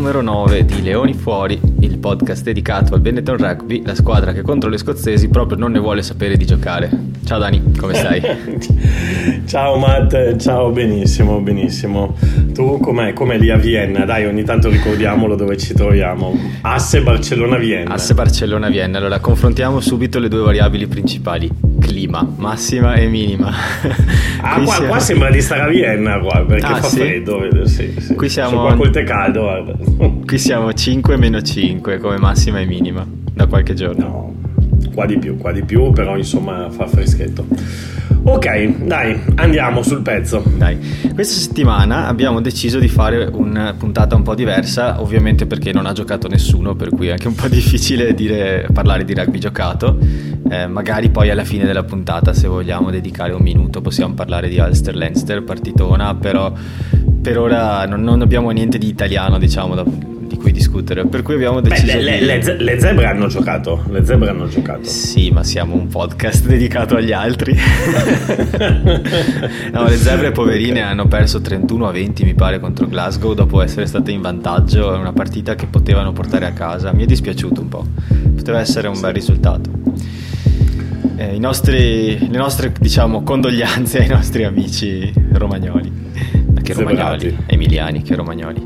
numero 9 di Leoni Fuori, il podcast dedicato al Benetton Rugby, la squadra che contro le scozzesi proprio non ne vuole sapere di giocare. Ciao Dani, come stai? ciao Matt, ciao, benissimo, benissimo. Tu com'è? Com'è lì a Vienna? Dai, ogni tanto ricordiamolo dove ci troviamo. Asse Barcellona-Vienna. Asse Barcellona-Vienna. Allora, confrontiamo subito le due variabili principali. Clima, massima e minima. Ah, qua, siamo... qua, sembra di stare a Vienna, qua, perché ah, fa sì? freddo. Sì, sì. Qui siamo... Sono qua col tè caldo, guarda. Qui siamo 5 meno 5 come massima e minima da qualche giorno. No qua di più, qua di più, però insomma fa freschetto. Ok, dai, andiamo sul pezzo. Dai. Questa settimana abbiamo deciso di fare una puntata un po' diversa, ovviamente perché non ha giocato nessuno, per cui è anche un po' difficile dire, parlare di rugby giocato. Eh, magari poi alla fine della puntata, se vogliamo dedicare un minuto, possiamo parlare di Ulster-Leinster, partitona, però per ora non, non abbiamo niente di italiano, diciamo, da, cui discutere. Per cui abbiamo deciso. Beh, le, di... le, le, zebre hanno giocato. Le zebre hanno giocato. Sì, ma siamo un podcast dedicato agli altri. no, le zebre poverine hanno perso 31 a 20, mi pare, contro Glasgow dopo essere state in vantaggio. È una partita che potevano portare a casa. Mi è dispiaciuto un po'. Poteva essere un sì. bel risultato. Eh, nostri, le nostre diciamo condoglianze ai nostri amici romagnoli che romagnoli emiliani che romagnoli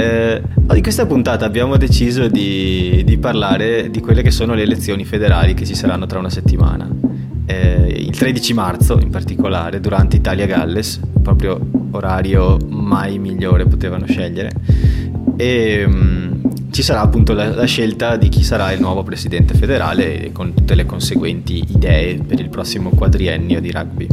eh, in questa puntata abbiamo deciso di, di, parlare di quelle che sono le elezioni federali che ci saranno tra una settimana. Eh, il 13 marzo in particolare, durante Italia-Galles, proprio orario mai migliore potevano scegliere, e um, ci sarà appunto la, la, scelta di chi sarà il nuovo presidente federale con tutte le conseguenti idee per il prossimo quadriennio di rugby.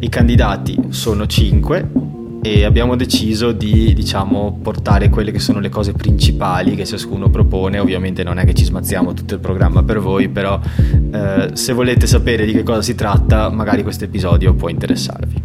I candidati sono 5 e abbiamo deciso di diciamo, portare quelle che sono le cose principali che ciascuno propone. Ovviamente non è che ci smazziamo tutto il programma per voi però eh, se volete sapere di che cosa si tratta magari questo episodio può interessarvi.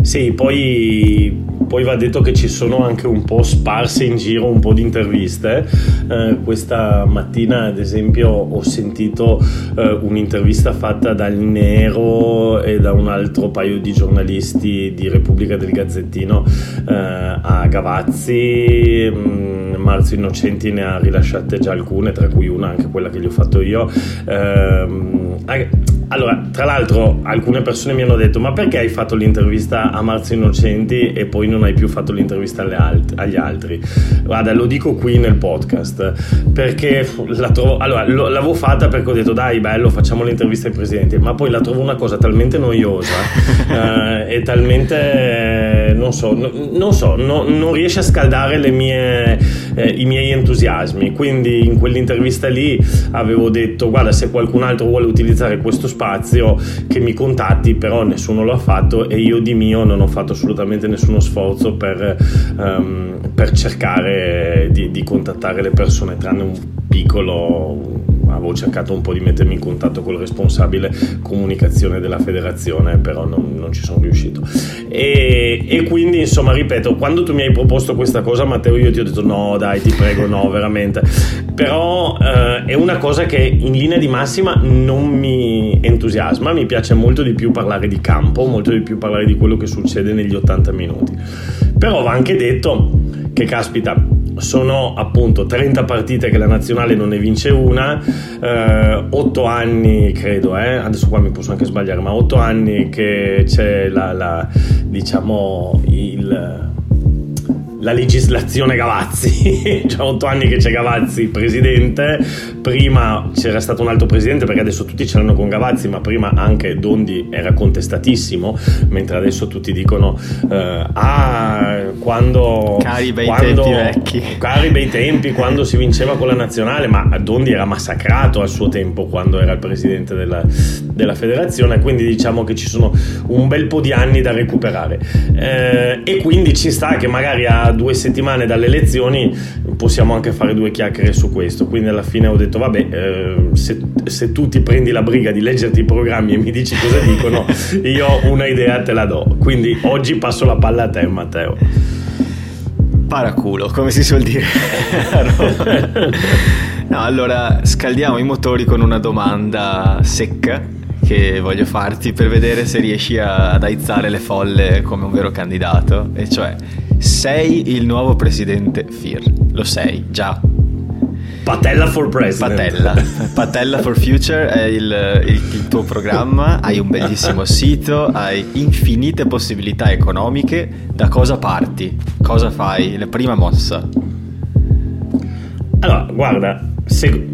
Sì poi poi va detto che ci sono anche un po' sparse in giro un po' di interviste. Eh, questa mattina, ad esempio, ho sentito eh, un'intervista fatta dal Nero e da un altro paio di giornalisti di Repubblica del Gazzettino eh, a Gavazzi. Mm, Marzio Innocenti ne ha rilasciate già alcune, tra cui una anche quella che gli ho fatto io. Ehm, allora, tra l'altro, alcune persone mi hanno detto: Ma perché hai fatto l'intervista a Marzio Innocenti e poi non hai più fatto l'intervista alt- agli altri? Guarda, lo dico qui nel podcast perché la trovo. Allora, lo, l'avevo fatta perché ho detto: Dai, bello, facciamo l'intervista ai presidenti, ma poi la trovo una cosa talmente noiosa eh, e talmente. non so, no, non, so no, non riesce a scaldare mie, eh, i miei entusiasmi. Quindi in quell'intervista lì avevo detto: Guarda, se qualcun altro vuole utilizzare questo spazio spazio che mi contatti, però nessuno lo ha fatto e io di mio non ho fatto assolutamente nessuno sforzo per, um, per cercare di, di contattare le persone, tranne un piccolo avevo cercato un po' di mettermi in contatto con il responsabile comunicazione della federazione, però non, non ci sono riuscito. E, e, quindi, insomma, ripeto, quando tu mi hai proposto questa cosa, Matteo, io ti ho detto no, dai, ti prego, no, veramente. Però eh, è una cosa che in linea di massima non mi entusiasma, mi piace molto di più parlare di campo, molto di più parlare di quello che succede negli 80 minuti. Però va anche detto che, caspita, sono appunto 30 partite che la nazionale non ne vince una, eh, 8 anni credo, eh, adesso qua mi posso anche sbagliare, ma 8 anni che c'è la, la diciamo il la legislazione Gavazzi, cioè otto anni che c'è Gavazzi presidente, prima c'era stato un altro presidente perché adesso tutti ce l'hanno con Gavazzi, ma prima anche Dondi era contestatissimo, mentre adesso tutti dicono eh, ah quando... Cari bei quando, tempi vecchi. Cari bei tempi quando si vinceva con la nazionale, ma Dondi era massacrato al suo tempo quando era il presidente della, della federazione, quindi diciamo che ci sono un bel po' di anni da recuperare. Eh, e quindi ci sta che magari a due settimane dalle elezioni possiamo anche fare due chiacchiere su questo. Quindi alla fine ho detto, vabbè, eh, se, se, tu ti prendi la briga di leggerti i programmi e mi dici cosa dicono, io una idea te la do. Quindi oggi passo la palla a te, Matteo. Paraculo, come si suol dire. no, allora scaldiamo i motori con una domanda secca che voglio farti per vedere se riesci a, ad aizzare le folle come un vero candidato, e cioè sei il nuovo presidente FIR, lo sei già. Patella for President. Patella. Patella for Future è il, il, il, tuo programma, hai un bellissimo sito, hai infinite possibilità economiche. Da cosa parti? Cosa fai? La prima mossa. Allora, guarda, se,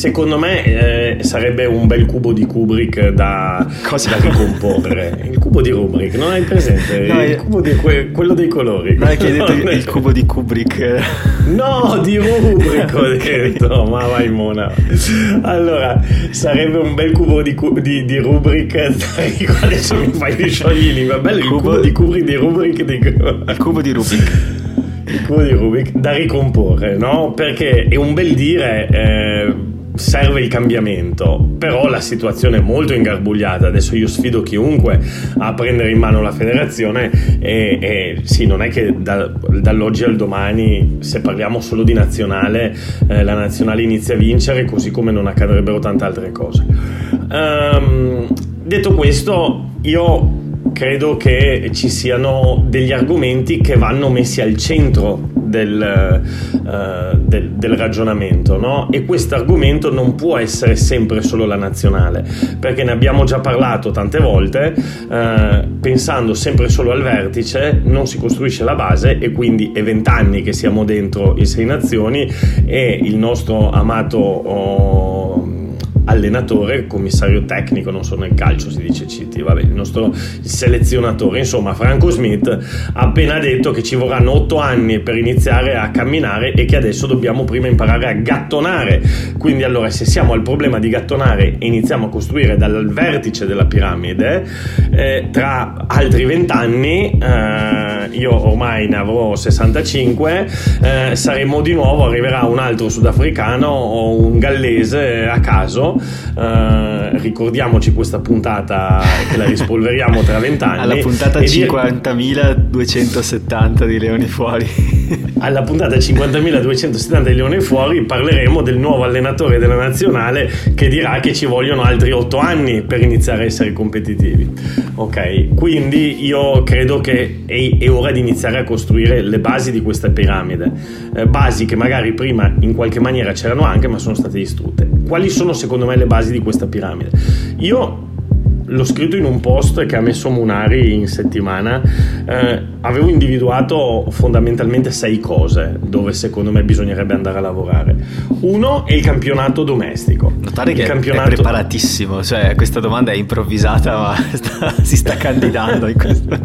Secondo me eh, sarebbe un bel cubo di Kubrick da, da ricomporre. il cubo di Kubrick, non hai presente? No, il cubo di que- quello dei colori. No, che hai detto il, il cubo di Kubrick. No, di Kubrick ho detto, ma vai mona. Allora, sarebbe un bel cubo di, di, di Kubrick. Adesso mi fai gli sciogli va bello il cubo, cubo di Kubrick di Kubrick. Di... Il cubo di Rubik il cubo di Rubik da ricomporre, no? Perché è un bel dire. Eh, serve il cambiamento, però la situazione è molto ingarbugliata. Adesso io sfido chiunque a prendere in mano la federazione e, e sì, non è che da, dall'oggi al domani, se parliamo solo di nazionale, eh, la nazionale inizia a vincere, così come non accadrebbero tante altre cose. Um, detto questo, io credo che ci siano degli argomenti che vanno messi al centro del, uh, del, del ragionamento no? e questo argomento non può essere sempre solo la nazionale perché ne abbiamo già parlato tante volte uh, pensando sempre solo al vertice non si costruisce la base e quindi è vent'anni che siamo dentro i sei nazioni e il nostro amato oh, allenatore, commissario tecnico, non so nel calcio si dice CT, vabbè, il nostro selezionatore, insomma Franco Smith ha appena detto che ci vorranno otto anni per iniziare a camminare e che adesso dobbiamo prima imparare a gattonare. Quindi allora se siamo al problema di gattonare e iniziamo a costruire dal vertice della piramide, eh, tra altri vent'anni, eh, io ormai ne avrò 65, eh, saremo di nuovo, arriverà un altro sudafricano o un gallese a caso Uh, ricordiamoci questa puntata che la rispolveriamo tra vent'anni. Alla puntata 50.270 di Leoni Fuori. Alla puntata 50.270 di Leoni Fuori parleremo del nuovo allenatore della nazionale che dirà che ci vogliono altri otto anni per iniziare a essere competitivi. Ok, quindi io credo che è, è ora di iniziare a costruire le basi di questa piramide. Eh, basi che magari prima in qualche maniera c'erano anche ma sono state distrutte. Quali sono secondo me le basi di questa piramide. Io l'ho scritto in un post che ha messo Munari in settimana, eh, avevo individuato fondamentalmente sei cose dove secondo me bisognerebbe andare a lavorare. Uno è il campionato domestico. Notare il che campionato... è preparatissimo, cioè questa domanda è improvvisata ma sta, si sta candidando in questo.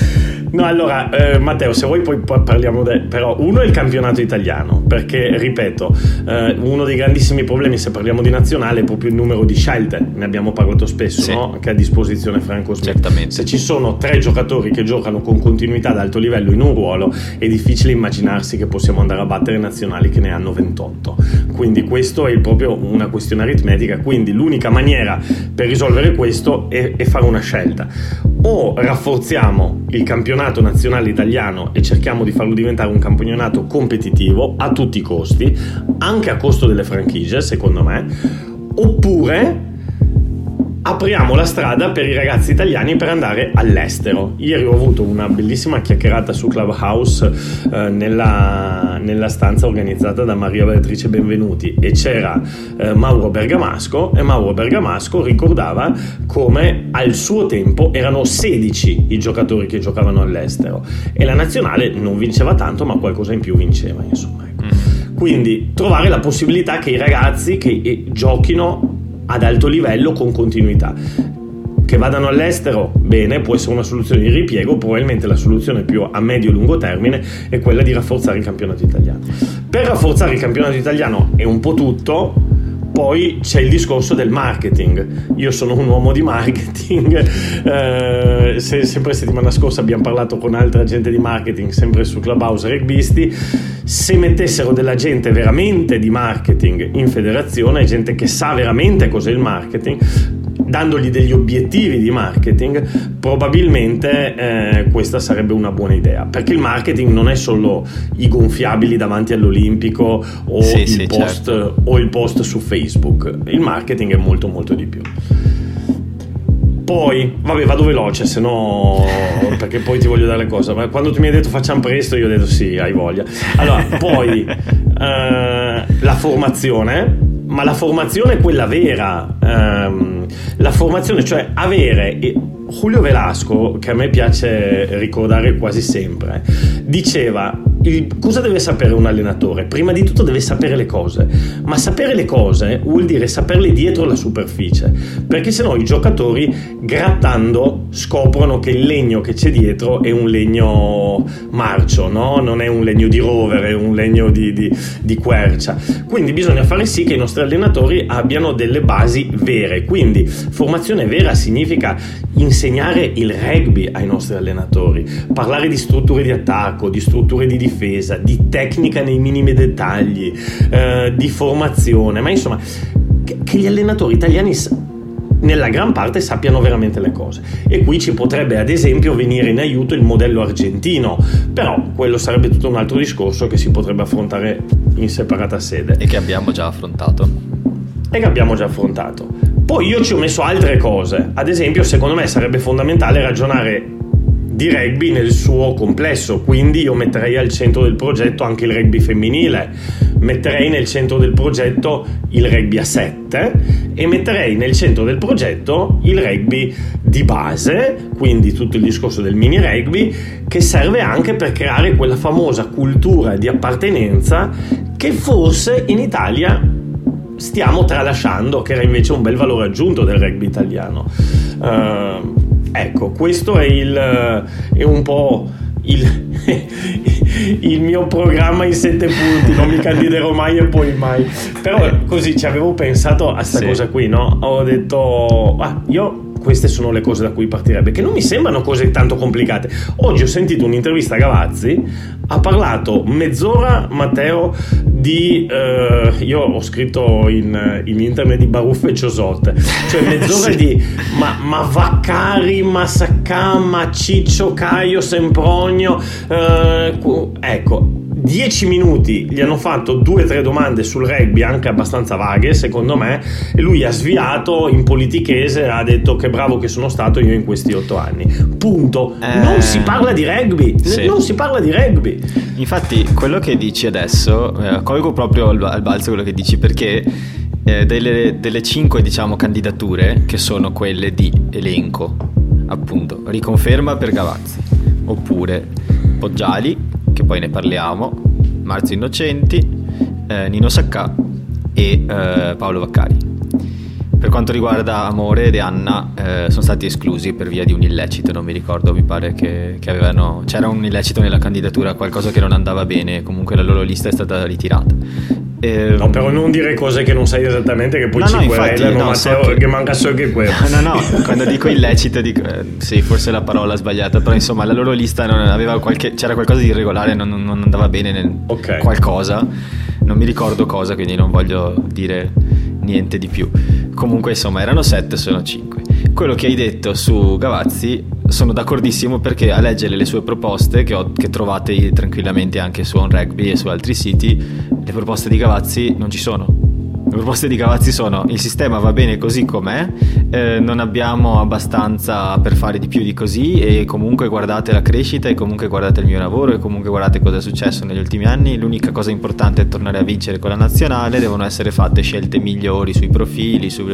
No, allora, eh, Matteo, se vuoi poi parliamo de... però uno è il campionato italiano, perché ripeto, eh, uno dei grandissimi problemi se parliamo di nazionale è proprio il numero di scelte, ne abbiamo parlato spesso, sì. no? che ha a disposizione Franco Smith. Certamente. Se ci sono tre giocatori che giocano con continuità ad alto livello in un ruolo, è difficile immaginarsi che possiamo andare a battere nazionali che ne hanno 28. Quindi questo è proprio una questione aritmetica, quindi l'unica maniera per risolvere questo è, è fare una scelta. O rafforziamo il campionato campionato nazionale italiano e cerchiamo di farlo diventare un campionato competitivo a tutti i costi, anche a costo delle franchigie, secondo me, oppure apriamo la strada per i ragazzi italiani per andare all'estero. Ieri ho avuto una bellissima chiacchierata su Clubhouse eh, nella, nella, stanza organizzata da Maria Beatrice Benvenuti e c'era eh, Mauro Bergamasco e Mauro Bergamasco ricordava come al suo tempo erano 16 i giocatori che giocavano all'estero e la nazionale non vinceva tanto ma qualcosa in più vinceva insomma. Ecco. Mm. Quindi trovare la possibilità che i ragazzi che eh, giochino ad alto livello con continuità. Che vadano all'estero, bene, può essere una soluzione di ripiego, probabilmente la soluzione più a medio-lungo termine è quella di rafforzare il campionato italiano. Per rafforzare il campionato italiano è un po' tutto, poi c'è il discorso del marketing. Io sono un uomo di marketing, eh, se, sempre settimana scorsa abbiamo parlato con altra gente di marketing, sempre su Clubhouse Rugbisti. Se mettessero della gente veramente di marketing in federazione, gente che sa veramente cos'è il marketing, dandogli degli obiettivi di marketing, probabilmente eh, questa sarebbe una buona idea. Perché il marketing non è solo i gonfiabili davanti all'Olimpico o, sì, il, sì, post, certo. o il post su Facebook, il marketing è molto molto di più. poi, vabbè, vado veloce, se no, perché poi ti voglio dare le cose. Ma quando tu mi hai detto facciamo presto, io ho detto sì, hai voglia. Allora, poi eh, la formazione, ma la formazione è quella vera. Ehm, la formazione, cioè avere Julio Velasco, che a me piace ricordare quasi sempre, diceva il, cosa deve sapere un allenatore? Prima di tutto deve sapere le cose, ma sapere le cose vuol dire saperle dietro la superficie, perché sennò i giocatori grattando scoprono che il legno che c'è dietro è un legno marcio, no? non è un legno di rovere, è un legno di, di, di quercia. Quindi bisogna fare sì che i nostri allenatori abbiano delle basi vere, quindi formazione vera significa insegnare il rugby ai nostri allenatori, parlare di strutture di attacco, di strutture di difesa, difesa, di tecnica nei minimi dettagli, eh, di formazione, ma insomma che, che gli allenatori italiani nella gran parte sappiano veramente le cose. E qui ci potrebbe ad esempio venire in aiuto il modello argentino, però quello sarebbe tutto un altro discorso che si potrebbe affrontare in separata sede. E che abbiamo già affrontato. E che abbiamo già affrontato. Poi io ci ho messo altre cose, ad esempio secondo me sarebbe fondamentale ragionare di rugby nel suo complesso, quindi io metterei al centro del progetto anche il rugby femminile, metterei nel centro del progetto il rugby a 7 e metterei nel centro del progetto il rugby di base, quindi tutto il discorso del mini rugby che serve anche per creare quella famosa cultura di appartenenza che forse in Italia stiamo tralasciando, che era invece un bel valore aggiunto del rugby italiano. Uh, Ecco, questo è, il, è un po' il, il, mio programma in sette punti, non mi candiderò mai e poi mai. Però così ci avevo pensato a questa sì. cosa qui, no? Ho detto, ah, io queste sono le cose da cui partirebbe, che non mi sembrano cose tanto complicate. Oggi ho sentito un'intervista a Gavazzi, ha parlato mezz'ora Matteo di... Eh, io ho scritto in, in, internet di baruffe e ciosotte, cioè mezz'ora sì. di... Ma, ma Vaccari, ma Saccà, ma Ciccio, Caio, Sempronio, eh, ecco 10 minuti gli hanno fatto due o tre domande sul rugby anche abbastanza vaghe secondo me e lui ha sviato in politichese ha detto che bravo che sono stato io in questi otto anni. Punto. Eh... non si parla di rugby. Sì. non si parla di rugby. Infatti quello che dici adesso eh, colgo proprio al, al, balzo quello che dici perché eh, delle, delle cinque diciamo candidature che sono quelle di elenco appunto riconferma per Gavazzi oppure Poggiali che poi ne parliamo, Marzio Innocenti, eh, Nino Saccà e eh, Paolo Vaccari. Per quanto riguarda Amore ed Anna, eh, sono stati esclusi per via di un illecito, non mi ricordo, mi pare che, che, avevano, c'era un illecito nella candidatura, qualcosa che non andava bene, comunque la loro lista è stata ritirata. Eh, no, però non dire cose che non sai esattamente, che poi no, ci no, querelano, no, Matteo, so che... che manca solo che quello. No, no, quando dico illecito, dico, eh, sì, forse la parola sbagliata, però insomma la loro lista qualche, c'era qualcosa di irregolare, non, non andava bene nel okay. qualcosa, non mi ricordo cosa, quindi non voglio dire niente di più. Comunque, insomma, erano sette, sono cinque. Quello che hai detto su Gavazzi sono d'accordissimo perché a leggere le sue proposte, che, ho, che trovate tranquillamente anche su On Rugby e su altri siti, le proposte di Gavazzi non ci sono. Proposte di Cavazzi sono il sistema va bene così com'è, eh, non abbiamo abbastanza per fare di più di così e comunque guardate la crescita e comunque guardate il mio lavoro e comunque guardate cosa è successo negli ultimi anni, l'unica cosa importante è tornare a vincere con la nazionale, devono essere fatte scelte migliori sui profili, su...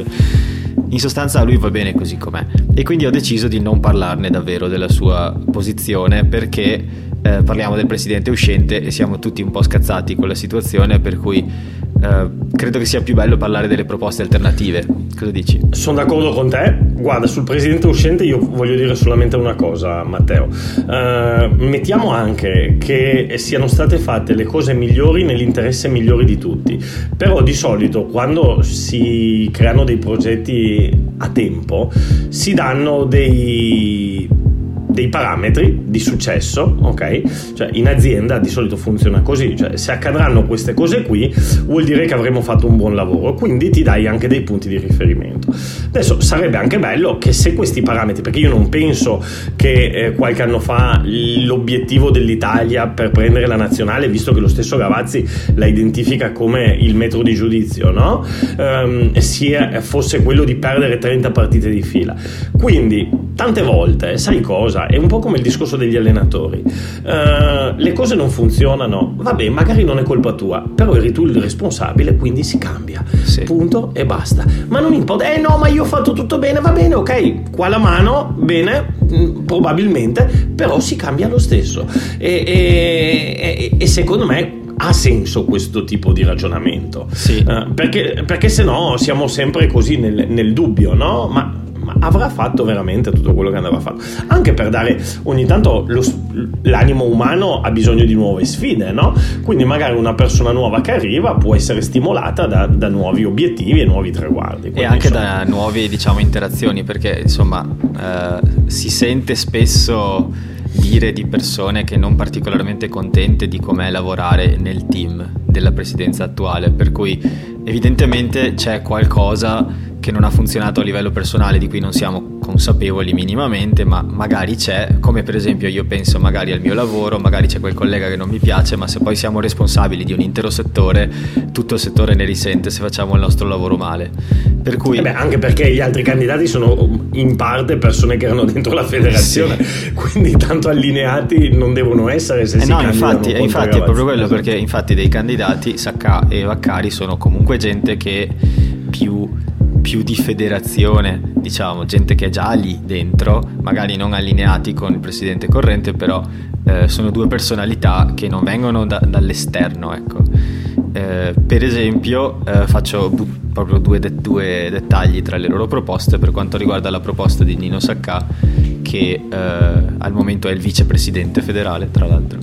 in sostanza lui va bene così com'è. E quindi ho deciso di non parlarne davvero della sua posizione perché eh, parliamo del presidente uscente e siamo tutti un po' scazzati con la situazione per cui eh, credo che sia più bello parlare delle proposte alternative. Cosa dici? Sono d'accordo con te. Guarda, sul presidente uscente io voglio dire solamente una cosa, Matteo. Uh, mettiamo anche che siano state fatte le cose migliori nell'interesse migliore di tutti. Però di solito quando si creano dei progetti a tempo si danno dei dei parametri di successo, ok? Cioè in azienda di solito funziona così, cioè se accadranno queste cose qui vuol dire che avremo fatto un buon lavoro, quindi ti dai anche dei punti di riferimento. Adesso sarebbe anche bello che se questi parametri, perché io non penso che eh, qualche anno fa l'obiettivo dell'Italia per prendere la nazionale, visto che lo stesso Gavazzi la identifica come il metro di giudizio, no? Um, sia, fosse quello di perdere 30 partite di fila. Quindi tante volte, sai cosa? È un po' come il discorso degli allenatori. Uh, le cose non funzionano, vabbè, magari non è colpa tua, però eri tu il responsabile, quindi si cambia. Sì. Punto e basta. Ma non importa, eh no, ma io ho fatto tutto bene, va bene, ok, qua la mano, bene, mm, probabilmente, però si cambia lo stesso. E, e, e, e secondo me ha senso questo tipo di ragionamento. Sì. Uh, perché, perché se no siamo sempre così nel, nel dubbio, no? Ma ma avrà fatto veramente tutto quello che andava fatto. Anche per dare ogni tanto lo, l'animo umano ha bisogno di nuove sfide, no? Quindi magari una persona nuova che arriva può essere stimolata da, da nuovi obiettivi e nuovi traguardi. e anche insomma... da nuove diciamo interazioni, perché insomma eh, si sente spesso dire di persone che non particolarmente contente di com'è lavorare nel team della presidenza attuale, per cui evidentemente c'è qualcosa che non ha funzionato a livello personale di cui non siamo consapevoli minimamente, ma magari c'è, come per esempio io penso magari al mio lavoro, magari c'è quel collega che non mi piace, ma se poi siamo responsabili di un intero settore, tutto il settore ne risente se facciamo il nostro lavoro male. Per cui... Eh beh, anche perché gli altri candidati sono in parte persone che erano dentro la federazione, sì. quindi tanto allineati non devono essere se eh si no, infatti, infatti è proprio quello perché infatti dei candidati Sacca e Vaccari sono comunque gente che più più di federazione, diciamo, gente che è già lì dentro, magari non allineati con il presidente corrente, però eh, sono due personalità che non vengono da, dall'esterno, ecco. Eh, per esempio, eh, faccio bu- proprio due, de- due, dettagli tra le loro proposte per quanto riguarda la proposta di Nino Sacca, che eh, al momento è il vicepresidente federale, tra l'altro.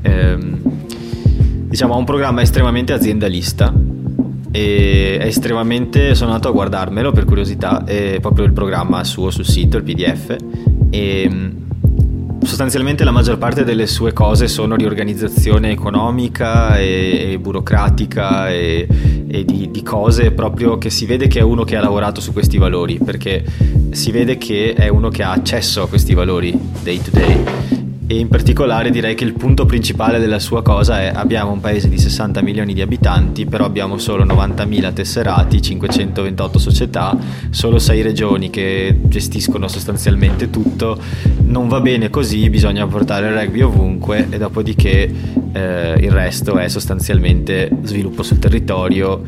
Ehm, diciamo, ha un programma estremamente aziendalista e è estremamente sono andato a guardarmelo per curiosità è proprio il programma suo sul sito il pdf e mm, sostanzialmente la maggior parte delle sue cose sono riorganizzazione economica e, e burocratica e, e di, di, cose proprio che si vede che è uno che ha lavorato su questi valori perché si vede che è uno che ha accesso a questi valori day to day e in particolare direi che il punto principale della sua cosa è abbiamo un paese di 60 milioni di abitanti, però abbiamo solo 90.000 tesserati, 528 società, solo 6 regioni che gestiscono sostanzialmente tutto, non va bene così, bisogna portare il rugby ovunque e dopodiché eh, il resto è sostanzialmente sviluppo sul territorio,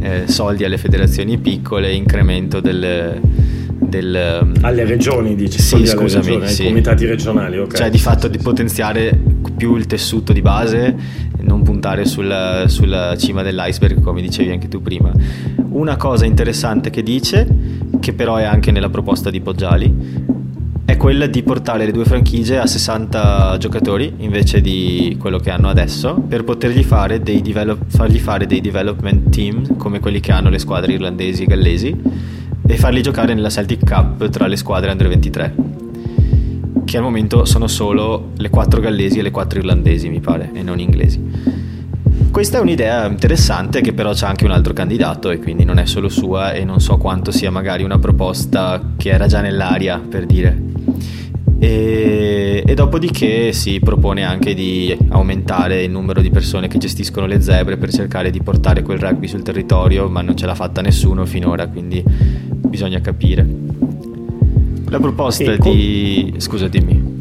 eh, soldi alle federazioni piccole, incremento del del... Alle regioni, dici? Sì, scusami, regioni, sì. ai comitati regionali, ok. Cioè di fatto di potenziare più il tessuto di base, non puntare sulla, sulla cima dell'iceberg come dicevi anche tu prima. Una cosa interessante che dice, che però è anche nella proposta di Poggiali, è quella di portare le due franchigie a 60 giocatori invece di quello che hanno adesso per potergli fare dei develop- fargli fare dei development team come quelli che hanno le squadre irlandesi e gallesi e farli giocare nella Celtic Cup tra le squadre under 23 che al momento sono solo le quattro gallesi e le quattro irlandesi mi pare e non inglesi. Questa è un'idea interessante che però c'è anche un altro candidato e quindi non è solo sua e non so quanto sia magari una proposta che era già nell'aria per dire e, e, dopodiché si propone anche di aumentare il numero di persone che gestiscono le zebre per cercare di portare quel rugby sul territorio, ma non ce l'ha fatta nessuno finora, quindi bisogna capire. La proposta di... Scusa, dimmi.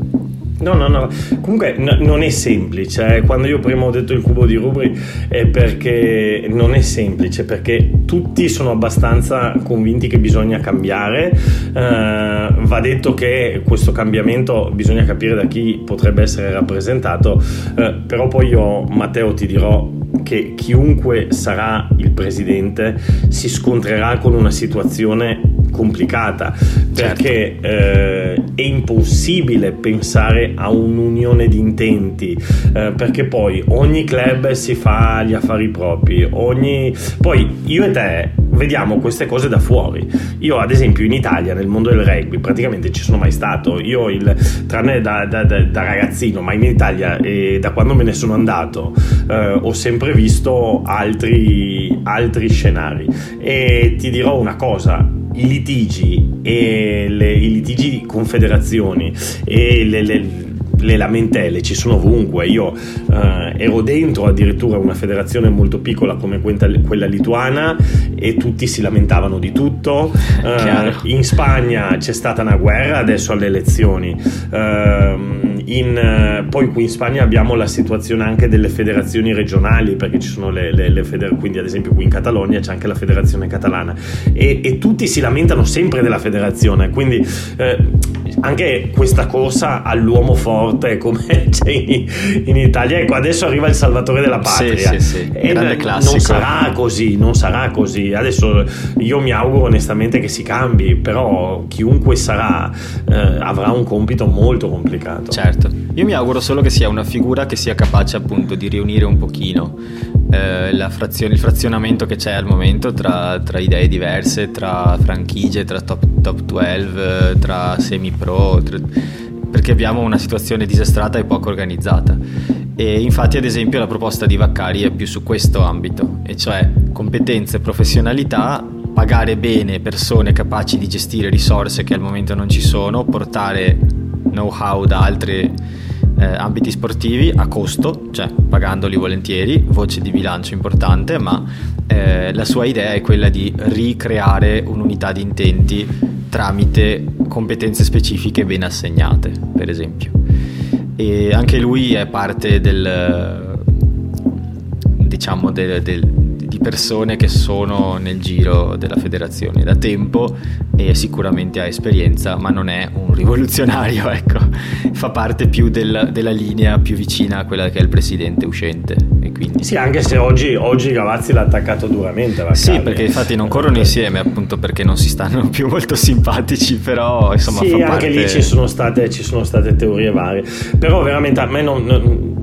No, no, no. Comunque n- non è semplice. Eh. Quando io prima ho detto il cubo di Rubri è perché non è semplice, perché tutti sono abbastanza convinti che bisogna cambiare. Uh, va detto che questo cambiamento bisogna capire da chi potrebbe essere rappresentato, uh, però poi io, Matteo, ti dirò che chiunque sarà il presidente si scontrerà con una situazione complicata perché certo. eh, è impossibile pensare a un'unione di intenti eh, perché poi ogni club si fa gli affari propri ogni... poi io e te vediamo queste cose da fuori. Io ad esempio in Italia nel mondo del rugby praticamente ci sono mai stato. Io il, tranne da, da, da, da ragazzino ma in Italia e da quando me ne sono andato eh, ho sempre visto altri, altri scenari. E ti dirò una cosa i litigi e le, i litigi di confederazioni e le, le le lamentele ci sono ovunque. Io eh, ero dentro addirittura una federazione molto piccola come quella lituana e tutti si lamentavano di tutto. Eh, in Spagna c'è stata una guerra adesso alle elezioni. Eh, in, poi qui in Spagna abbiamo la situazione anche delle federazioni regionali perché ci sono le, le, le feder- quindi ad esempio qui in Catalogna c'è anche la federazione catalana. E, e tutti si lamentano sempre della federazione quindi eh, anche questa corsa all'uomo forte come c'è in, in, Italia. Ecco adesso arriva il salvatore della patria. sì, sì, sì. E non sarà così non sarà così. Adesso io mi auguro onestamente che si cambi però chiunque sarà eh, avrà un compito molto complicato. Certo. Io mi auguro solo che sia una figura che sia capace appunto di riunire un pochino eh, il frazionamento che c'è al momento tra, tra idee diverse, tra franchigie, tra top, top 12, eh, tra semi-pro, tra, perché abbiamo una situazione disastrata e poco organizzata. E infatti, ad esempio, la proposta di Vaccari è più su questo ambito, e cioè competenze, professionalità, pagare bene persone capaci di gestire risorse che al momento non ci sono, portare know-how da altre eh, ambiti sportivi a costo, cioè pagandoli volentieri, voce di bilancio importante, ma eh, la sua idea è quella di ricreare un'unità di intenti tramite competenze specifiche ben assegnate, per esempio. E anche lui è parte del, diciamo, del, del persone che sono nel giro della federazione da tempo e sicuramente ha esperienza, ma non è un rivoluzionario, ecco. fa parte più del, della linea più vicina a quella che è il presidente uscente. E quindi... Sì, anche se oggi, oggi Gavazzi l'ha attaccato duramente. Sì, perché infatti non corrono insieme, appunto perché non si stanno più molto simpatici, però insomma... Sì, anche parte... lì ci sono, state, ci sono, state, teorie varie, però veramente a me non, non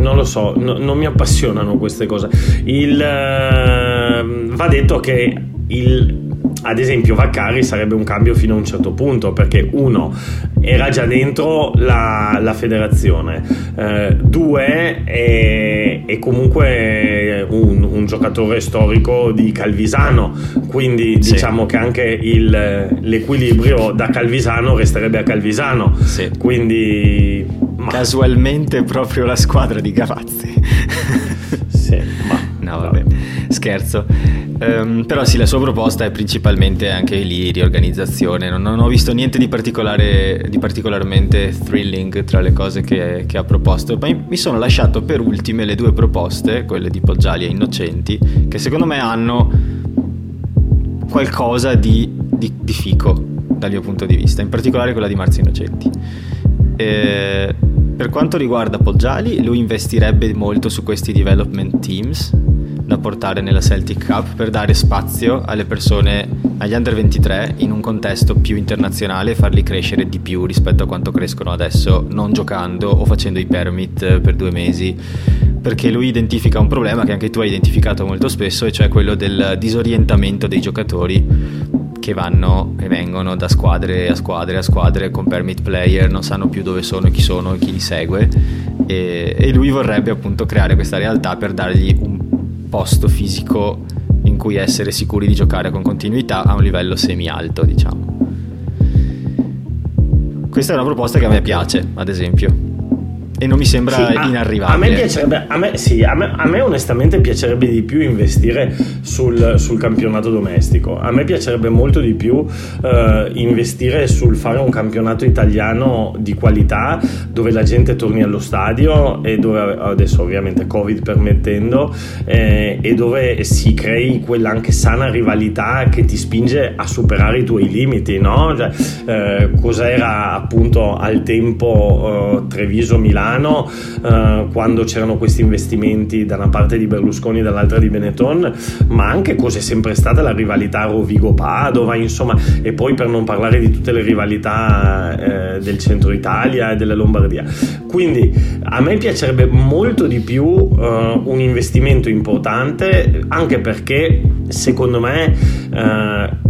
non lo so, no, non mi appassionano queste cose. Il, uh, va detto che il, ad esempio Vaccari sarebbe un cambio fino a un certo punto perché uno era già dentro la, la federazione eh, due è, è comunque un, un, giocatore storico di Calvisano quindi sì. diciamo che anche il, l'equilibrio da Calvisano resterebbe a Calvisano sì. quindi ma... casualmente proprio la squadra di Gavazzi sì ma no vabbè scherzo Um, però sì, la sua proposta è principalmente anche lì riorganizzazione. Non, non ho visto niente di, di, particolarmente thrilling tra le cose che, che, ha proposto. Ma mi sono lasciato per ultime le due proposte, quelle di Poggiali e Innocenti, che secondo me hanno qualcosa di, di, di fico dal mio punto di vista, in particolare quella di Marzio Innocenti. E per quanto riguarda Poggiali, lui investirebbe molto su questi development teams da portare nella Celtic Cup per dare spazio alle persone, agli under 23 in un contesto più internazionale e farli crescere di più rispetto a quanto crescono adesso non giocando o facendo i permit per due mesi. Perché lui identifica un problema che anche tu hai identificato molto spesso e cioè quello del disorientamento dei giocatori che vanno e vengono da squadre a squadre a squadre con permit player, non sanno più dove sono, chi sono chi li segue e, e lui vorrebbe appunto creare questa realtà per dargli un posto fisico in cui essere sicuri di giocare con continuità a un livello semi-alto, diciamo. Questa è una proposta che a me piace, ad esempio e non mi sembra sì, a, inarrivabile. A me piacerebbe, a me, sì, a me, a me onestamente piacerebbe di più investire sul, sul, campionato domestico. A me piacerebbe molto di più uh, investire sul fare un campionato italiano di qualità dove la gente torni allo stadio e dove adesso ovviamente Covid permettendo eh, e dove si crei quella anche sana rivalità che ti spinge a superare i tuoi limiti, no? Cioè, eh, cos'era appunto al tempo uh, Treviso-Milano Milano eh, quando c'erano questi investimenti da una parte di Berlusconi e dall'altra di Benetton, ma anche cos'è sempre stata la rivalità Rovigo-Padova, insomma, e poi per non parlare di tutte le rivalità eh, del centro Italia e della Lombardia. Quindi a me piacerebbe molto di più uh, un investimento importante, anche perché secondo me uh,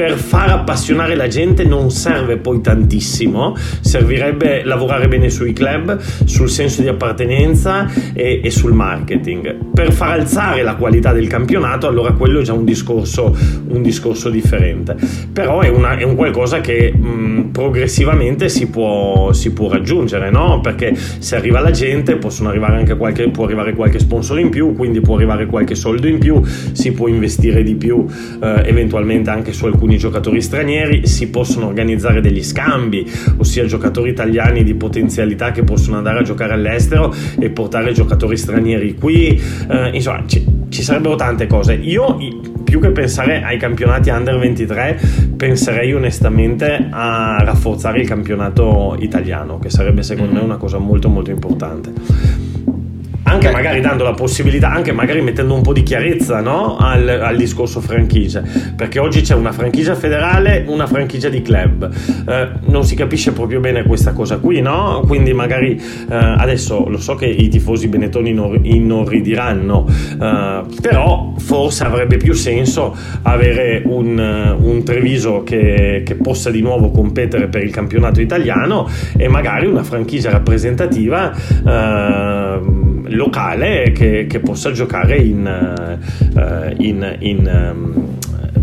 per far appassionare la gente non serve poi tantissimo, servirebbe lavorare bene sui club, sul senso di appartenenza e, e sul marketing. Per far alzare la qualità del campionato, allora quello è già un discorso, un discorso differente. Però è, una, è un qualcosa che mh, progressivamente si può, si può raggiungere, no? Perché se arriva la gente possono arrivare anche qualche, può arrivare qualche sponsor in più, quindi può arrivare qualche soldo in più, si può investire di più eh, eventualmente anche su alcuni alcuni giocatori stranieri, si possono organizzare degli scambi, ossia giocatori italiani di potenzialità che possono andare a giocare all'estero e portare giocatori stranieri qui, eh, insomma ci, ci sarebbero tante cose. Io più che pensare ai campionati under 23 penserei onestamente a rafforzare il campionato italiano che sarebbe secondo me una cosa molto molto importante anche magari dando la possibilità, anche magari mettendo un po' di chiarezza no? al, al, discorso franchigia, perché oggi c'è una franchigia federale, una franchigia di club, eh, non si capisce proprio bene questa cosa qui, no? quindi magari eh, adesso lo so che i tifosi benettoni inorridiranno, eh, però forse avrebbe più senso avere un, un Treviso che, che possa di nuovo competere per il campionato italiano e magari una franchigia rappresentativa eh, locale che, che possa giocare in, uh, in, in um,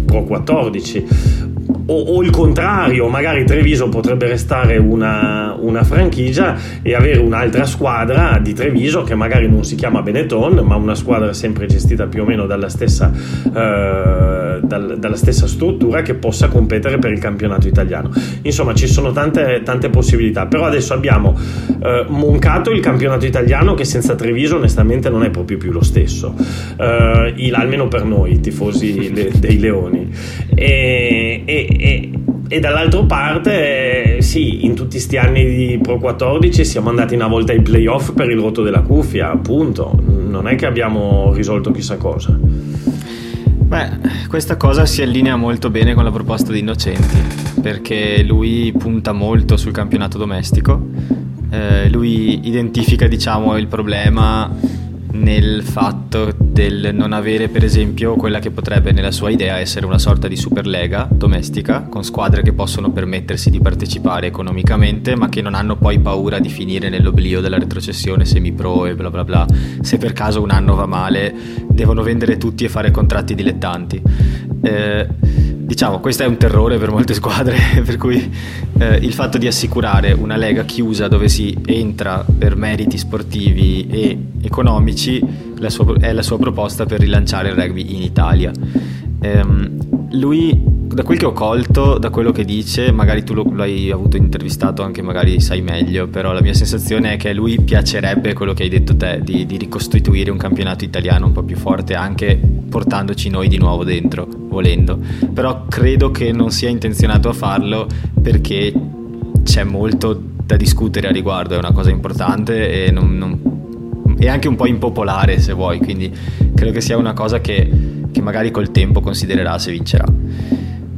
Pro 14 o, o, il contrario, magari Treviso potrebbe restare una, una, franchigia e avere un'altra squadra di Treviso che magari non si chiama Benetton, ma una squadra sempre gestita più o meno dalla stessa, eh, dal, dalla stessa struttura che possa competere per il campionato italiano. Insomma, ci sono tante, tante possibilità, però adesso abbiamo eh, moncato il campionato italiano che senza Treviso onestamente non è proprio più lo stesso, eh, il, almeno per noi, tifosi le, dei Leoni. E, e, e, e dall'altra parte, sì, in tutti questi anni di Pro 14 siamo andati una volta ai playoff per il rotto della cuffia, appunto. Non è che abbiamo risolto chissà cosa. Beh, questa cosa si allinea molto bene con la proposta di Innocenti, perché lui punta molto sul campionato domestico. Eh, lui identifica, diciamo, il problema nel fatto del non avere per esempio quella che potrebbe nella sua idea essere una sorta di superlega domestica con squadre che possono permettersi di partecipare economicamente ma che non hanno poi paura di finire nell'oblio della retrocessione semi-pro e bla bla bla. Se per caso un anno va male devono vendere tutti e fare contratti dilettanti. Eh, diciamo questo è un terrore per molte squadre per cui eh, il fatto di assicurare una lega chiusa dove si entra per meriti sportivi e economici la sua, è la sua proposta per rilanciare il rugby in Italia. Ehm, lui da quel che ho colto, da quello che dice, magari tu lo, lo, hai avuto intervistato anche, magari sai meglio, però la mia sensazione è che a lui piacerebbe quello che hai detto te, di, di ricostituire un campionato italiano un po' più forte, anche portandoci noi di nuovo dentro, volendo. Però credo che non sia intenzionato a farlo perché c'è molto da discutere a riguardo, è una cosa importante e non, non, è anche un po' impopolare se vuoi, quindi credo che sia una cosa che, che magari col tempo considererà se vincerà.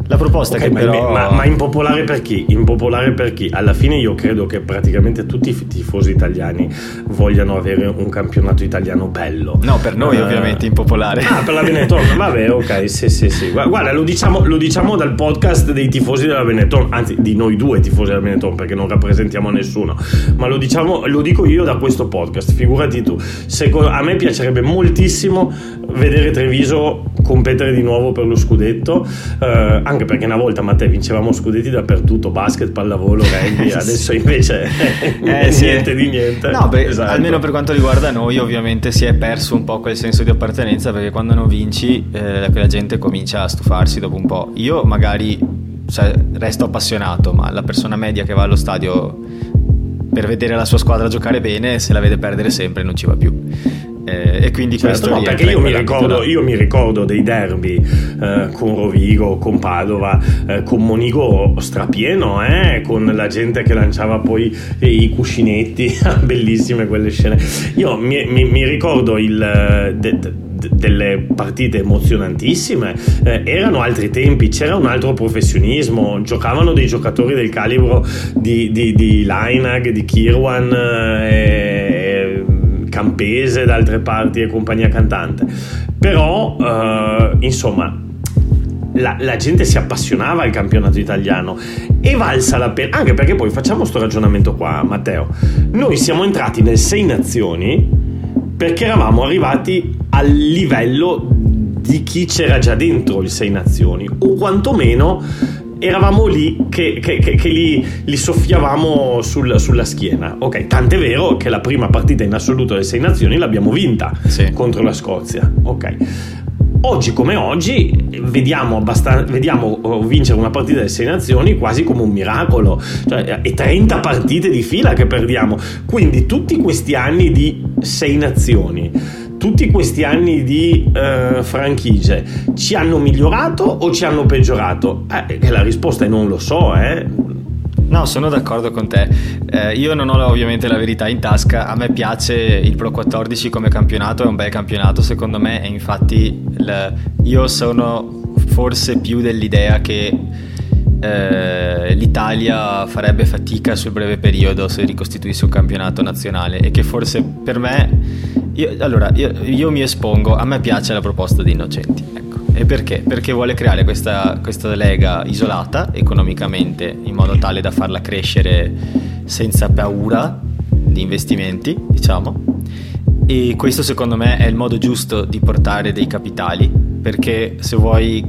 La proposta okay, che ma, però... Ma, ma, impopolare per chi? Impopolare per chi? Alla fine io credo che praticamente tutti i tifosi italiani vogliano avere un campionato italiano bello. No, per noi uh, ovviamente impopolare. Ah, per la Benetton, vabbè, ok, sì, sì, sì. Guarda, lo diciamo, lo diciamo, dal podcast dei tifosi della Benetton, anzi di noi due tifosi della Benetton, perché non rappresentiamo nessuno, ma lo, diciamo, lo dico io da questo podcast, figurati tu. Secondo, a me piacerebbe moltissimo vedere Treviso competere di nuovo per lo scudetto, eh, anche perché una volta Matteo vincevamo scudetti dappertutto, basket, pallavolo, rugby, adesso invece eh, niente di niente. No, beh, esatto. almeno per quanto riguarda noi ovviamente si è perso un po' quel senso di appartenenza perché quando non vinci eh, la gente comincia a stufarsi dopo un po'. Io magari cioè, resto appassionato, ma la persona media che va allo stadio per vedere la sua squadra giocare bene, se la vede perdere sempre non ci va più. Eh, e quindi certo, questo no, perché io mi, ricordo, io mi, ricordo, dei derby eh, con Rovigo, con Padova, eh, con Monigo strapieno, eh, con la gente che lanciava poi i cuscinetti, bellissime quelle scene. Io mi, mi, mi ricordo il... Eh, de, de, delle partite emozionantissime, eh, erano altri tempi, c'era un altro professionismo, giocavano dei giocatori del calibro di, di, di Lainag, di Kirwan, eh, Campese da altre parti e compagnia cantante. Però, eh, insomma, la, la, gente si appassionava al campionato italiano e valsa la pena, anche perché poi facciamo questo ragionamento qua, Matteo. Noi siamo entrati nel Sei Nazioni perché eravamo arrivati al livello di chi c'era già dentro il Sei Nazioni, o quantomeno eravamo lì che, che, che, che li, li, soffiavamo sul, sulla schiena. Ok, tant'è vero che la prima partita in assoluto delle Sei Nazioni l'abbiamo vinta sì. contro la Scozia. Ok. Oggi come oggi vediamo, abbastan- vediamo oh, vincere una partita delle Sei Nazioni quasi come un miracolo, cioè, e 30 partite di fila che perdiamo. Quindi tutti questi anni di Sei Nazioni tutti questi anni di eh, franchigie ci hanno migliorato o ci hanno peggiorato? Eh, la risposta è non lo so, eh. No, sono d'accordo con te. Eh, io non ho ovviamente la verità in tasca. A me piace il Pro 14 come campionato, è un bel campionato secondo me. E infatti il, io sono forse più dell'idea che eh, l'Italia farebbe fatica sul breve periodo se ricostituisse un campionato nazionale e che forse per me io, allora, io, io, mi espongo, a me piace la proposta di Innocenti. Ecco. E perché? Perché vuole creare questa, questa lega isolata economicamente in modo tale da farla crescere senza paura di investimenti, diciamo. E questo secondo me è il modo giusto di portare dei capitali, perché se vuoi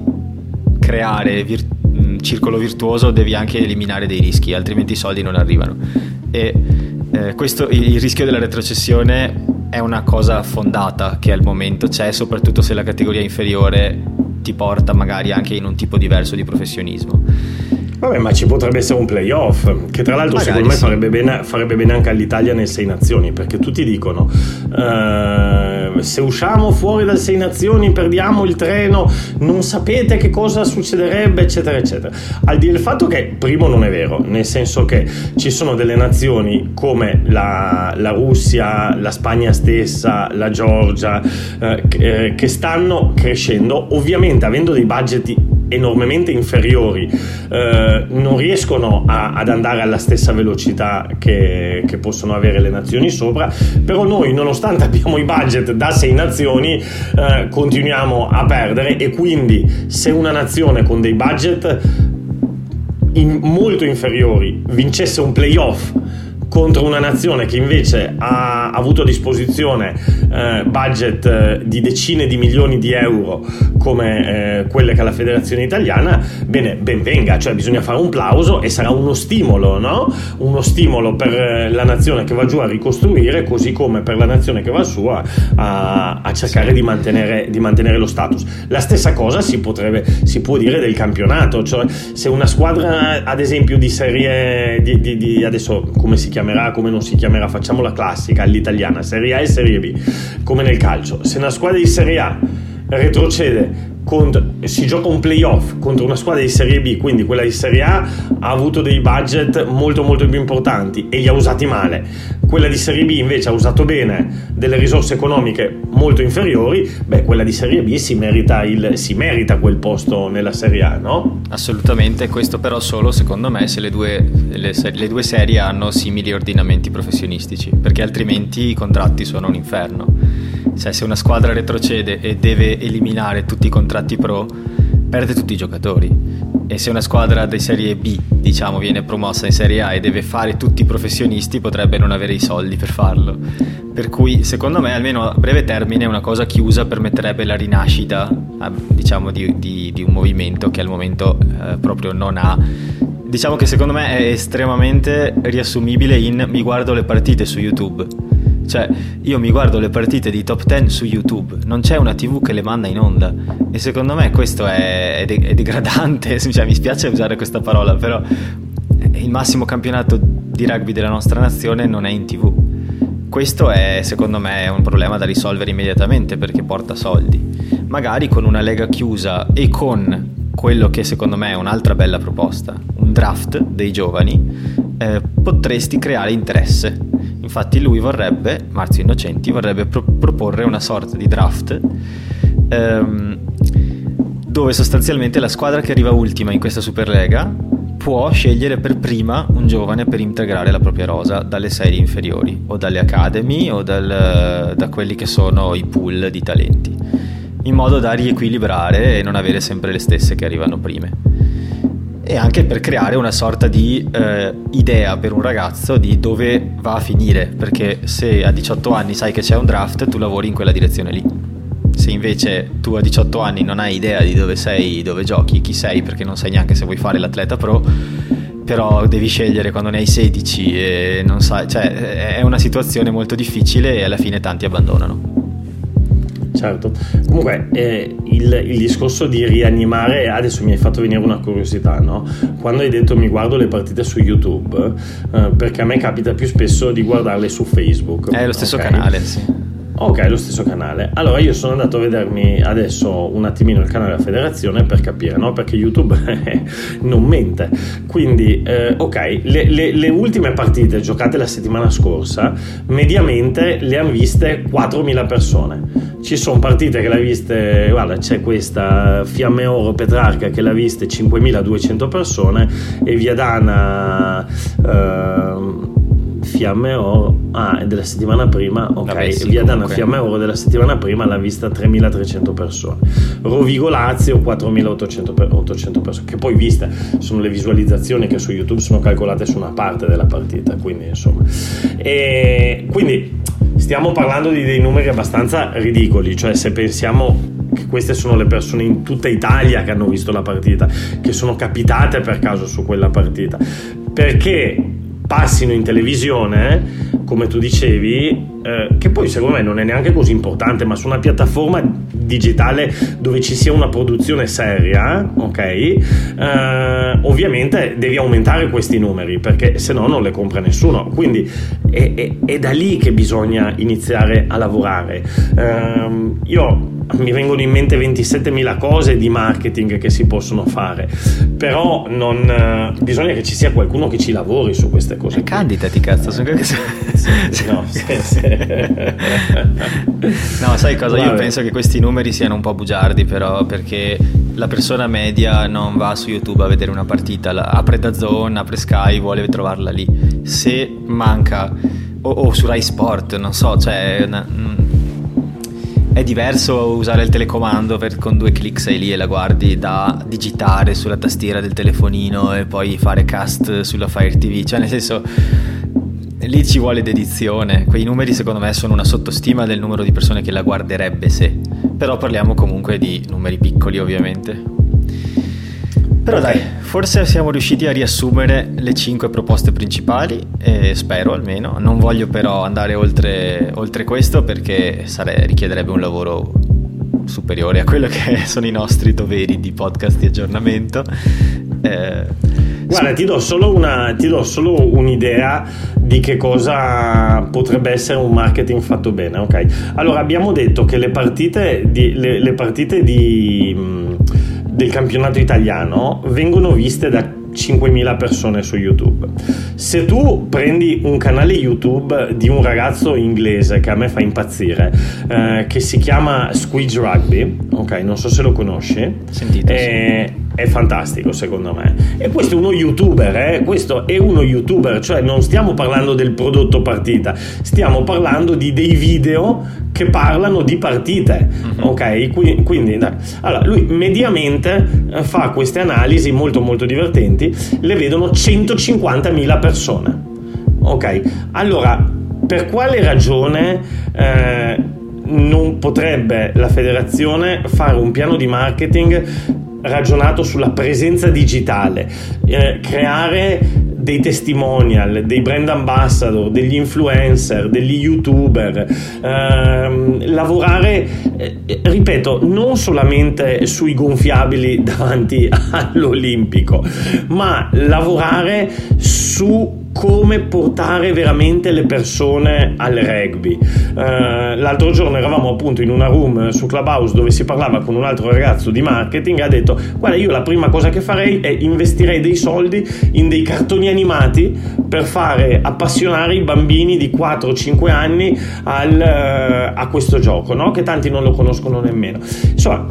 creare vir- un circolo virtuoso devi anche eliminare dei rischi, altrimenti i soldi non arrivano. E eh, questo, il rischio della retrocessione è una cosa fondata che al momento c'è, soprattutto se la categoria inferiore ti porta magari anche in un tipo diverso di professionismo. Vabbè, ma ci potrebbe essere un playoff, che tra l'altro Magari secondo me sì. farebbe, bene, farebbe, bene, anche all'Italia nel Sei Nazioni, perché tutti dicono uh, se usciamo fuori dal Sei Nazioni perdiamo il treno, non sapete che cosa succederebbe, eccetera, eccetera. Al di del fatto che, primo, non è vero, nel senso che ci sono delle nazioni come la, la Russia, la Spagna stessa, la Georgia, uh, che, che stanno crescendo, ovviamente avendo dei budget enormemente inferiori eh, non riescono a, ad andare alla stessa velocità che, che, possono avere le nazioni sopra. Però noi nonostante abbiamo i budget da sei nazioni eh, continuiamo a perdere. E quindi se una nazione con dei budget in molto inferiori vincesse un playoff contro una nazione che invece ha avuto a disposizione eh, budget eh, di decine di milioni di euro come eh, quelle che ha la federazione italiana, bene, ben venga, cioè bisogna fare un plauso e sarà uno stimolo, no? Uno stimolo per eh, la nazione che va giù a ricostruire, così come per la nazione che va su a, a, a cercare di mantenere, di mantenere, lo status. La stessa cosa si, potrebbe, si può dire del campionato, cioè se una squadra ad esempio di serie, di, di, di adesso come si chiama? Chiamerà, come non si chiamerà, facciamo la classica, all'italiana, Serie A e Serie B, come nel calcio. Se una squadra di Serie A retrocede contro, si gioca un playoff contro una squadra di Serie B, quindi quella di Serie A ha avuto dei budget molto molto più importanti e li ha usati male. Quella di Serie B invece ha usato bene delle risorse economiche molto inferiori, beh quella di Serie B si merita, il, si merita quel posto nella Serie A, no? Assolutamente, questo però solo secondo me se le due, le, le due serie hanno simili ordinamenti professionistici, perché altrimenti i contratti sono un inferno cioè, se una squadra retrocede e deve eliminare tutti i contratti pro, perde tutti i giocatori. E se una squadra di Serie B, diciamo, viene promossa in Serie A e deve fare tutti i professionisti, potrebbe non avere i soldi per farlo. Per cui, secondo me, almeno a breve termine, una cosa chiusa permetterebbe la rinascita, diciamo, di, di, di un movimento che al momento eh, proprio non ha diciamo che secondo me è estremamente riassumibile in mi guardo le partite su YouTube cioè, io mi guardo le partite di top 10 su YouTube, non c'è una TV che le manda in onda. E secondo me questo è, è, de- è degradante. Cioè, mi spiace usare questa parola, però il massimo campionato di rugby della nostra nazione non è in TV. Questo è, secondo me, un problema da risolvere immediatamente perché porta soldi. Magari con una lega chiusa e con quello che secondo me è un'altra bella proposta, un draft dei giovani, eh, potresti creare interesse. Infatti lui vorrebbe, Marzio Innocenti, vorrebbe pro- proporre una sorta di draft ehm, dove sostanzialmente la squadra che arriva ultima in questa Superlega può scegliere per prima un giovane per integrare la propria rosa dalle serie inferiori o dalle academy o dal, da quelli che sono i pool di talenti, in modo da riequilibrare e non avere sempre le stesse che arrivano prime e anche per creare una sorta di eh, idea per un ragazzo di dove va a finire, perché se a 18 anni sai che c'è un draft, tu lavori in quella direzione lì. Se invece tu a 18 anni non hai idea di dove sei, dove giochi, chi sei, perché non sai neanche se vuoi fare l'atleta pro, però devi scegliere quando ne hai 16 e non sai, cioè è una situazione molto difficile e alla fine tanti abbandonano. Certo, comunque eh, il, il, discorso di rianimare, adesso mi hai fatto venire una curiosità, no? Quando hai detto mi guardo le partite su YouTube, eh, perché a me capita più spesso di guardarle su Facebook. È lo stesso okay? canale, sì. Ok, lo stesso canale. Allora io sono andato a vedermi adesso un attimino il canale della federazione per capire, no? Perché YouTube non mente. Quindi, eh, ok, le, le, le, ultime partite giocate la settimana scorsa, mediamente le hanno viste 4.000 persone. Ci sono partite che l'ha viste, guarda, c'è questa Fiamme Oro Petrarca che l'ha viste 5.200 persone e Viadana... Eh, Fiamme Oro, ah, è della settimana prima, ok, Vabbè, sì, Via Dana Fiamme Oro della settimana prima l'ha vista 3300 persone, Rovigo Lazio 4800 persone, che poi viste sono le visualizzazioni che su YouTube sono calcolate su una parte della partita, quindi insomma, e quindi stiamo parlando di dei numeri abbastanza ridicoli, cioè se pensiamo che queste sono le persone in tutta Italia che hanno visto la partita, che sono capitate per caso su quella partita, perché passino in televisione, come tu dicevi, eh, che poi secondo me non è neanche così importante, ma su una piattaforma digitale dove ci sia una produzione seria, ok? Eh, ovviamente devi aumentare questi numeri perché se no non le compra nessuno. Quindi è, è, è da lì che bisogna iniziare a lavorare. Eh, io mi vengono in mente 27.000 cose di marketing che si possono fare, però non, eh, bisogna che ci sia qualcuno che ci lavori su queste cose. Candidati, cazzo, sono che... no, sì, sì. No, sai cosa? Vabbè. Io penso che questi numeri siano un po' bugiardi, però, perché la persona media non va su YouTube a vedere una partita, la, apre da zone, apre Sky, vuole trovarla lì. Se manca, o, o su Rai Sport, non so, cioè... Una, è diverso usare il telecomando per, con due clic sei lì e la guardi da digitare sulla tastiera del telefonino e poi fare cast sulla Fire TV, cioè nel senso lì ci vuole dedizione, quei numeri secondo me sono una sottostima del numero di persone che la guarderebbe se, però parliamo comunque di numeri piccoli ovviamente. Però dai, forse siamo riusciti a riassumere le cinque proposte principali, eh, spero almeno. Non voglio però andare oltre, oltre questo perché sare- richiederebbe un lavoro superiore a quello che sono i nostri doveri di podcast di aggiornamento. Eh, Guarda, ti do, una, ti do, solo un'idea di che cosa potrebbe essere un marketing fatto bene, ok? Allora, abbiamo detto che le partite di, le, le partite di del campionato italiano vengono viste da 5.000 persone su YouTube. Se tu prendi un canale YouTube di un ragazzo inglese che a me fa impazzire, eh, che si chiama Squidge Rugby, ok, non so se lo conosci, Sentito, eh, sì è fantastico secondo me. E questo è uno youtuber, eh? questo è uno youtuber, cioè non stiamo parlando del prodotto partita, stiamo parlando di dei video che parlano di partite, uh-huh. ok? Quindi, quindi allora, lui mediamente eh, fa queste analisi molto molto divertenti, le vedono 150.000 persone, ok? Allora, per quale ragione... Eh, non potrebbe la federazione fare un piano di marketing ragionato sulla presenza digitale, eh, creare dei testimonial, dei brand ambassador, degli influencer, degli youtuber, ehm, lavorare, eh, ripeto, non solamente sui gonfiabili davanti all'Olimpico, ma lavorare su su come portare veramente le persone al rugby. Uh, l'altro giorno eravamo appunto in una room su Clubhouse dove si parlava con un altro ragazzo di marketing ha detto guarda io la prima cosa che farei è investirei dei soldi in dei cartoni animati per fare appassionare i bambini di 4-5 anni al, uh, a questo gioco, no? che tanti non lo conoscono nemmeno. Insomma,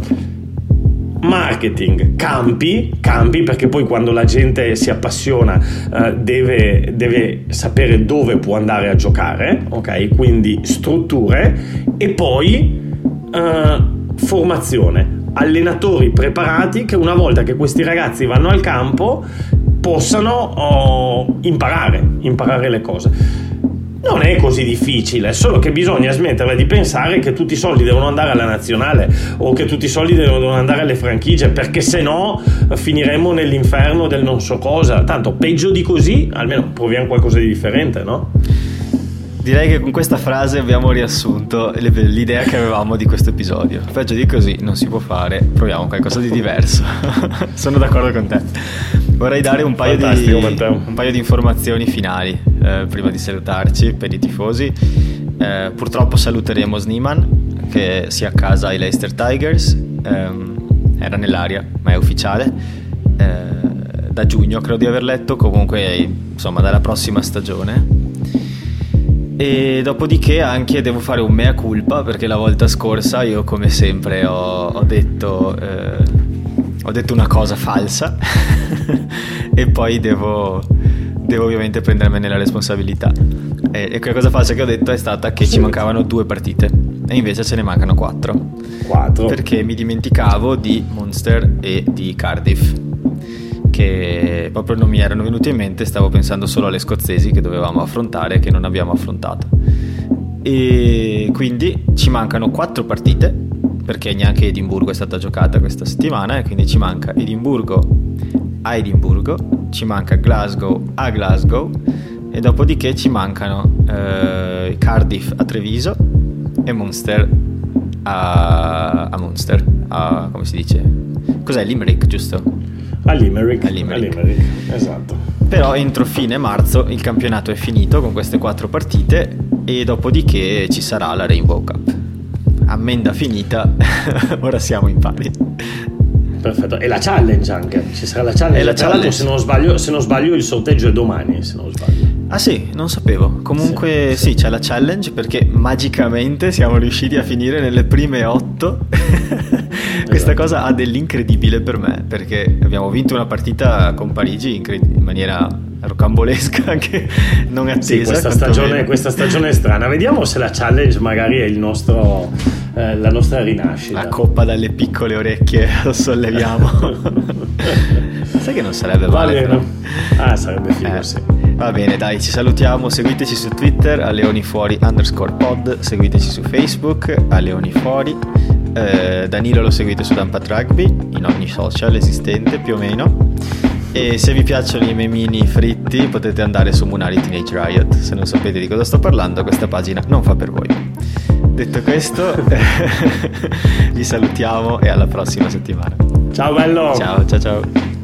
marketing, campi, campi perché poi quando la gente si appassiona eh, deve, deve, sapere dove può andare a giocare, ok? Quindi strutture e poi eh, formazione, allenatori preparati che una volta che questi ragazzi vanno al campo possano oh, imparare, imparare le cose. Non è così difficile, solo che bisogna smetterla di pensare che tutti i soldi devono andare alla nazionale o che tutti i soldi devono andare alle franchigie, perché se no finiremo nell'inferno del non so cosa. Tanto peggio di così, almeno proviamo qualcosa di differente, no? Direi che con questa frase abbiamo riassunto l'idea che avevamo di questo episodio. Peggio di così non si può fare, proviamo qualcosa di diverso. Sono d'accordo con te. Vorrei dare un paio, di, un paio di informazioni finali eh, prima di salutarci per i tifosi. Eh, purtroppo saluteremo Sneeman che si a casa ai Leicester Tigers, eh, era nell'aria ma è ufficiale. Eh, da giugno credo di aver letto, comunque insomma dalla prossima stagione. E dopodiché anche devo fare un mea culpa perché la volta scorsa io come sempre ho, ho detto eh, ho detto una cosa falsa e poi devo devo ovviamente prendermene la responsabilità. E, e quella cosa falsa che ho detto è stata che ci mancavano due partite e invece ce ne mancano quattro. Quattro? Perché mi dimenticavo di Munster e di Cardiff che proprio non mi erano venuti in mente, stavo pensando solo alle scozzesi che dovevamo affrontare e che non abbiamo affrontato. E quindi ci mancano quattro partite, perché neanche Edimburgo è stata giocata questa settimana, e quindi ci manca Edimburgo a Edimburgo ci manca Glasgow a Glasgow e dopodiché ci mancano eh, Cardiff a Treviso e Munster a, a Munster, a, come si dice? Cos'è Limerick, giusto? A Limerick. A Limerick. A Limerick. esatto. Però entro fine marzo il campionato è finito con queste quattro partite e dopodiché ci sarà la Rainbow Cup. Ammenda finita, ora siamo in pari. Perfetto, e la challenge anche, ci sarà la challenge. E la challenge. Se, non sbaglio, se non sbaglio il sorteggio è domani, se non sbaglio. Ah sì, non sapevo. Comunque sì, sì, c'è la challenge perché magicamente siamo riusciti a finire nelle prime otto. Questa esatto. cosa ha dell'incredibile per me perché abbiamo vinto una partita con Parigi in, cre- in maniera rocambolesca che non attesa. Sì, questa stagione, questa stagione, è strana. Vediamo se la challenge magari è il nostro, eh, la nostra rinascita. La coppa dalle piccole orecchie lo solleviamo. Sai che non sarebbe male. Vale, Ah, sarebbe figo, eh. sì. Va bene, dai, ci salutiamo. Seguiteci su Twitter a leonifuori underscore pod. Seguiteci su Facebook a leonifuori. Eh, Danilo lo seguite su Dampat Rugby in ogni social esistente più o meno. E se vi piacciono i memini fritti potete andare su Munari Teenage Riot. Se non sapete di cosa sto parlando, questa pagina non fa per voi. Detto questo, vi salutiamo e alla prossima settimana. Ciao bello! Ciao, ciao, ciao.